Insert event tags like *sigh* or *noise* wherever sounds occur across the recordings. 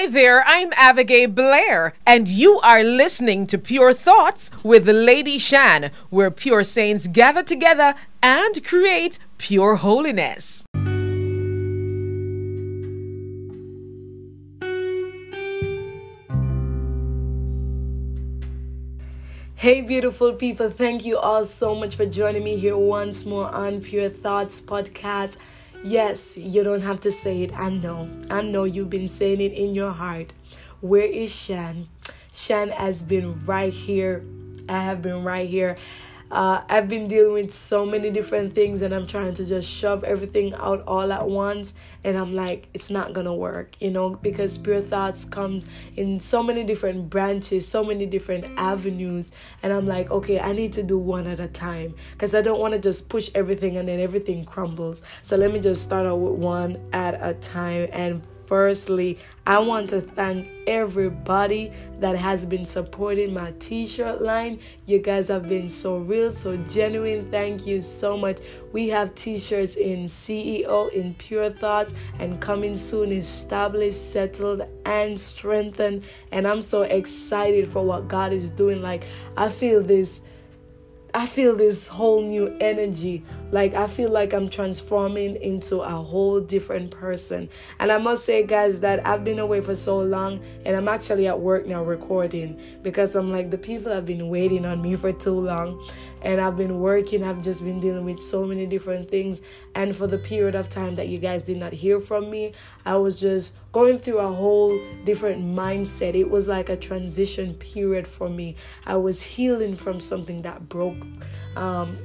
Hi there, I'm Abigail Blair, and you are listening to Pure Thoughts with Lady Shan, where pure saints gather together and create pure holiness. Hey, beautiful people, thank you all so much for joining me here once more on Pure Thoughts Podcast. Yes, you don't have to say it. I know. I know you've been saying it in your heart. Where is Shan? Shan has been right here. I have been right here uh, I've been dealing with so many different things and I'm trying to just shove everything out all at once. And I'm like it's not gonna work you know because pure thoughts comes in so many different branches so many different avenues. And I'm like okay I need to do one at a time. Because I don't want to just push everything and then everything crumbles. So let me just start out with one at a time and Firstly, I want to thank everybody that has been supporting my t shirt line. You guys have been so real, so genuine. Thank you so much. We have t shirts in CEO, in Pure Thoughts, and coming soon, established, settled, and strengthened. And I'm so excited for what God is doing. Like, I feel this I feel this whole new energy. Like, I feel like I'm transforming into a whole different person. And I must say, guys, that I've been away for so long and I'm actually at work now recording because I'm like, the people have been waiting on me for too long. And I've been working, I've just been dealing with so many different things. And for the period of time that you guys did not hear from me, I was just going through a whole different mindset. It was like a transition period for me. I was healing from something that broke um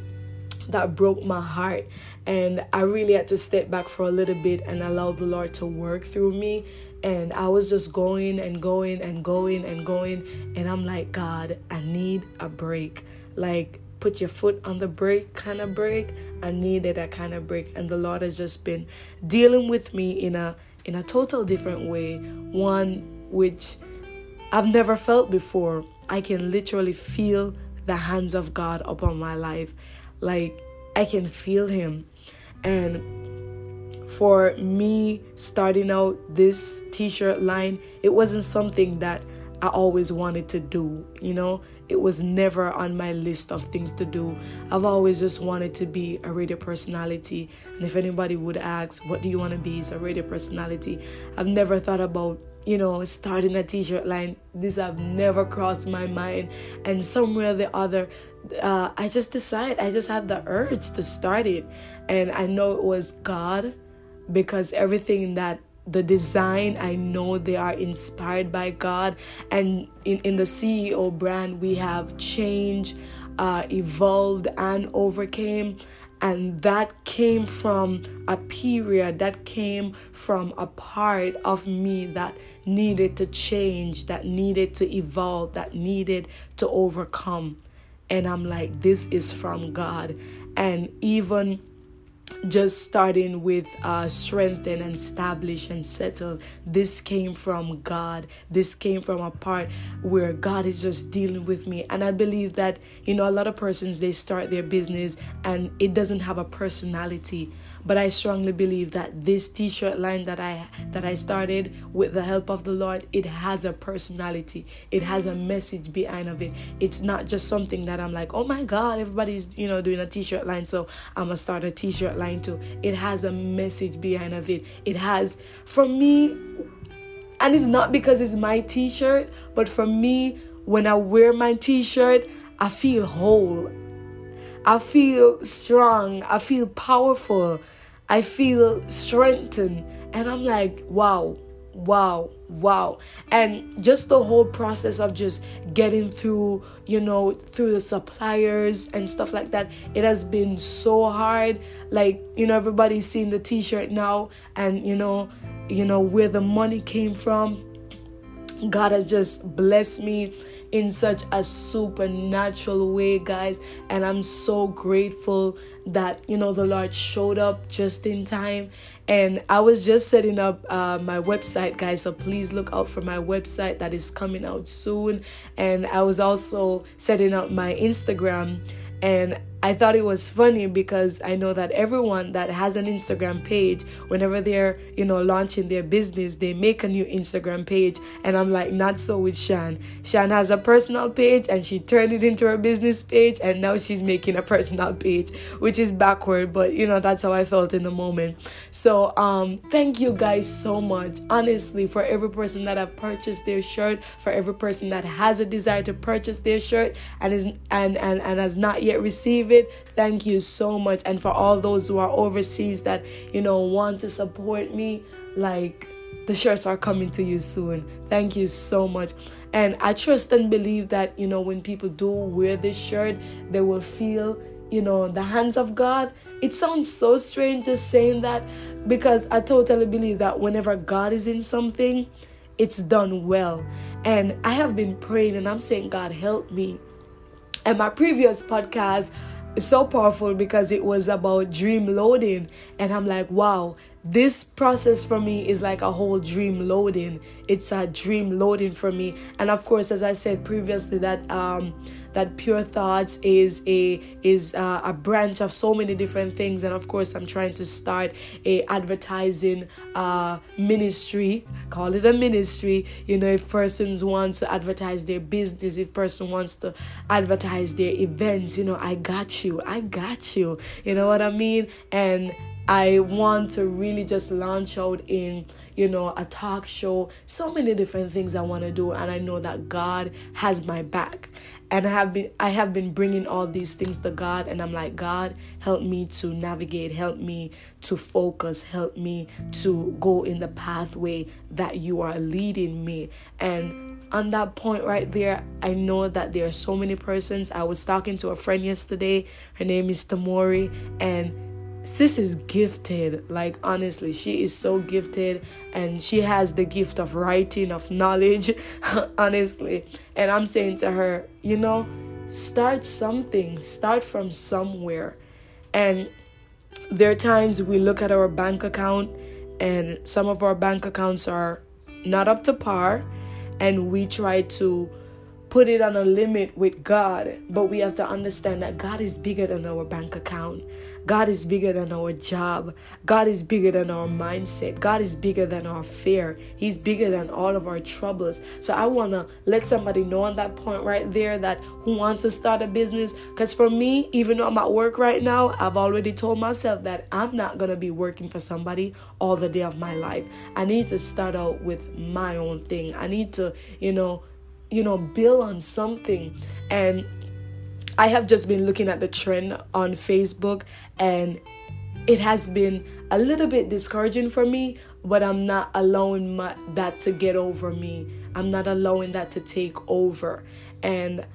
that broke my heart and I really had to step back for a little bit and allow the Lord to work through me and I was just going and going and going and going and I'm like God, I need a break. Like put your foot on the brake kind of break. I needed that kind of break and the Lord has just been dealing with me in a in a total different way, one which I've never felt before. I can literally feel the hands of God upon my life. Like I can feel Him. And for me starting out this t shirt line, it wasn't something that I always wanted to do, you know? It was never on my list of things to do. I've always just wanted to be a radio personality. And if anybody would ask, what do you want to be as a radio personality? I've never thought about, you know, starting a t shirt line. This have never crossed my mind. And somewhere or the other, uh, I just decided, I just had the urge to start it. And I know it was God because everything that the design i know they are inspired by god. And in, in the ceo brand we have changed uh, evolved and overcame. And that came from a period that came from a part of me that needed to change that needed to evolve that needed to overcome. And i'm like this is from god. And even just starting with uh, strengthen and establish and settle. This came from God. This came from a part where God is just dealing with me. And I believe that, you know, a lot of persons, they start their business and it doesn't have a personality but I strongly believe that this t-shirt line that I that I started with the help of the Lord, it has a personality. It has a message behind of it. It's not just something that I'm like, "Oh my god, everybody's, you know, doing a t-shirt line, so I'm to start a t-shirt line too." It has a message behind of it. It has for me and it's not because it's my t-shirt, but for me when I wear my t-shirt, I feel whole. I feel strong. I feel powerful. I feel strengthened. And I'm like, wow, wow, wow. And just the whole process of just getting through, you know, through the suppliers and stuff like that, it has been so hard. Like, you know, everybody's seeing the t shirt now and, you know, you know, where the money came from. God has just blessed me in such a supernatural way, guys. And I'm so grateful that, you know, the Lord showed up just in time. And I was just setting up uh, my website, guys. So please look out for my website that is coming out soon. And I was also setting up my Instagram. And I thought it was funny because I know that everyone that has an Instagram page, whenever they're, you know, launching their business, they make a new Instagram page. And I'm like, not so with Shan. Shan has a personal page and she turned it into her business page and now she's making a personal page, which is backward, but you know, that's how I felt in the moment. So um thank you guys so much. Honestly, for every person that have purchased their shirt, for every person that has a desire to purchase their shirt and is and and, and has not yet received it. Thank you so much. And for all those who are overseas that, you know, want to support me, like the shirts are coming to you soon. Thank you so much. And I trust and believe that, you know, when people do wear this shirt, they will feel, you know, the hands of God. It sounds so strange just saying that because I totally believe that whenever God is in something, it's done well. And I have been praying and I'm saying, God, help me. And my previous podcast, so powerful because it was about dream loading. And i'm like wow this process for me is like a whole dream loading. It's a dream loading for me. And of course as i said previously that um that pure thoughts is a is a, a, branch of so many different things. And of course i'm trying to start a advertising uh ministry. I call it a ministry. You know if persons want to advertise their business if person wants to advertise their events you know i got you. I got you. You know what i mean? And i want to really just launch out in you know, a talk show, so many different things I want to do and I know that God has my back. And I have been I have been bringing all these things to God and I'm like God help me to navigate help me to focus help me to go in the pathway that you are leading me. And on that point right there I know that there are so many persons. I was talking to a friend yesterday. Her name is Tamori and sis is gifted like honestly she is so gifted and she has the gift of writing of knowledge *laughs* honestly. And i'm saying to her you know start something start from somewhere. And there are times we look at our bank account and some of our bank accounts are not up to par and we try to put it on a limit with God, but we have to understand that God is bigger than our bank account. God is bigger than our job. God is bigger than our mindset. God is bigger than our fear. He's bigger than all of our troubles. So I want to let somebody know on that point right there that who wants to start a business. Because for me, even though I'm at work right now, I've already told myself that I'm not going to be working for somebody all the day of my life. I need to start out with my own thing. I need to, you know, you know, build on something. And I have just been looking at the trend on Facebook and it has been a little bit discouraging for me, but I'm not allowing my, that to get over me. I'm not allowing that to take over. And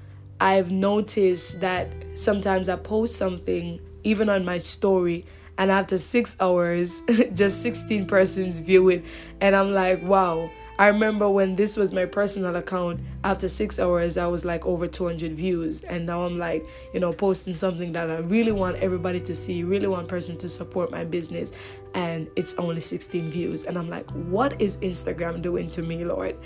I've noticed that sometimes I post something, even on my story, and after six hours, *laughs* just 16 persons view it. And I'm like, wow, I remember when this was my personal account, after six hours, I was like over 200 views. And now I'm like, you know, posting something that I really want everybody to see, really want person to support my business. And it's only 16 views. And I'm like, what is Instagram doing to me, Lord?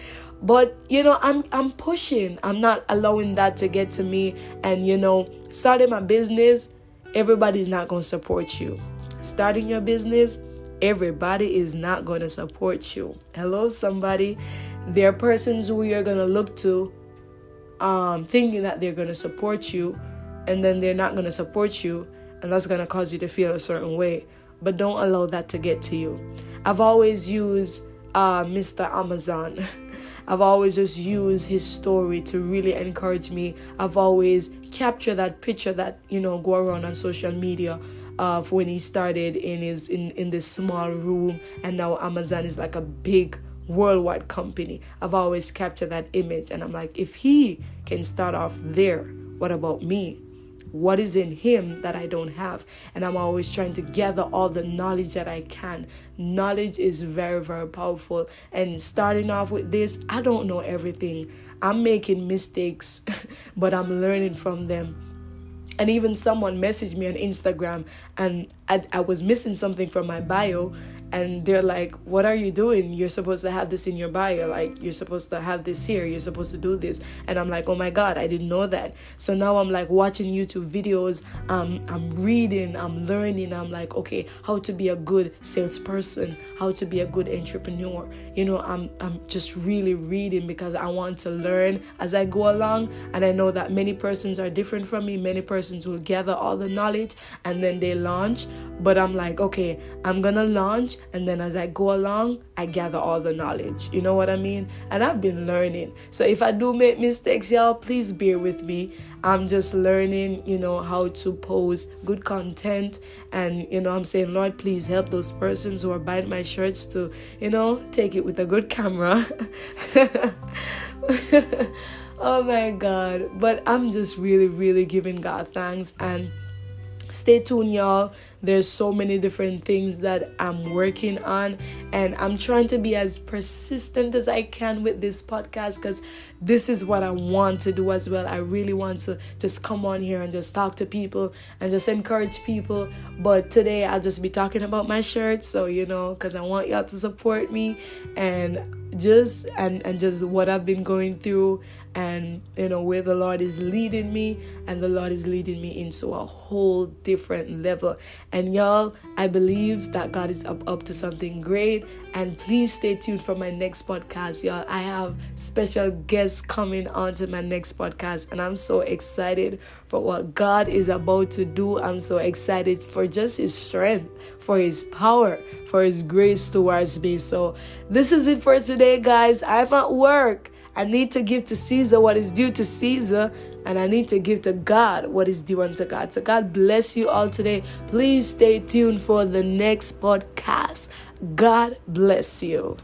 But you know, I'm I'm pushing. I'm not allowing that to get to me. And you know, starting my business, everybody's not gonna support you. Starting your business, everybody is not going to support you. Hello, somebody. There are persons who you're going to look to um, thinking that they're going to support you, and then they're not going to support you, and that's going to cause you to feel a certain way. But don't allow that to get to you. I've always used uh, Mr. Amazon. *laughs* I've always just used his story to really encourage me. I've always captured that picture that, you know, go around on social media of when he started in his in in this small room and now Amazon is like a big worldwide company. I've always captured that image and I'm like if he can start off there, what about me? What is in him that I don't have? And I'm always trying to gather all the knowledge that I can. Knowledge is very, very powerful. And starting off with this, I don't know everything. I'm making mistakes, *laughs* but I'm learning from them and even someone messaged me on Instagram and I, I was missing something from my bio and they're like what are you doing? You're supposed to have this in your bio like you're supposed to have this here you're supposed to do this. And i'm like oh my god i didn't know that. So now i'm like watching youtube videos um, i'm reading i'm learning i'm like okay how to be a good salesperson how to be a good entrepreneur. You know i'm i'm just really reading because i want to learn as i go along and i know that many persons are different from me. Many persons will gather all the knowledge and then they launch but i'm like okay i'm gonna launch and then as I go along, I gather all the knowledge. You know what I mean? And I've been learning. So if I do make mistakes, y'all, please bear with me. I'm just learning, you know, how to post good content. And, you know, I'm saying, Lord, please help those persons who are buying my shirts to, you know, take it with a good camera. *laughs* oh my God. But I'm just really, really giving God thanks. And stay tuned, y'all there's so many different things that I'm working on and I'm trying to be as persistent as I can with this podcast cuz this is what I want to do as well. I really want to just come on here and just talk to people and just encourage people. But today I'll just be talking about my shirt, so you know, cuz I want y'all to support me and just and and just what I've been going through and you know where the Lord is leading me and the Lord is leading me into a whole different level and y'all, I believe that God is up, up to something great. And please stay tuned for my next podcast, y'all. I have special guests coming on to my next podcast, and I'm so excited for what God is about to do. I'm so excited for just His strength, for His power, for His grace towards me. So, this is it for today, guys. I'm at work. I need to give to Caesar what is due to Caesar and I need to give to God what is due unto God. So, God bless you all today. Please stay tuned for the next podcast. God bless you.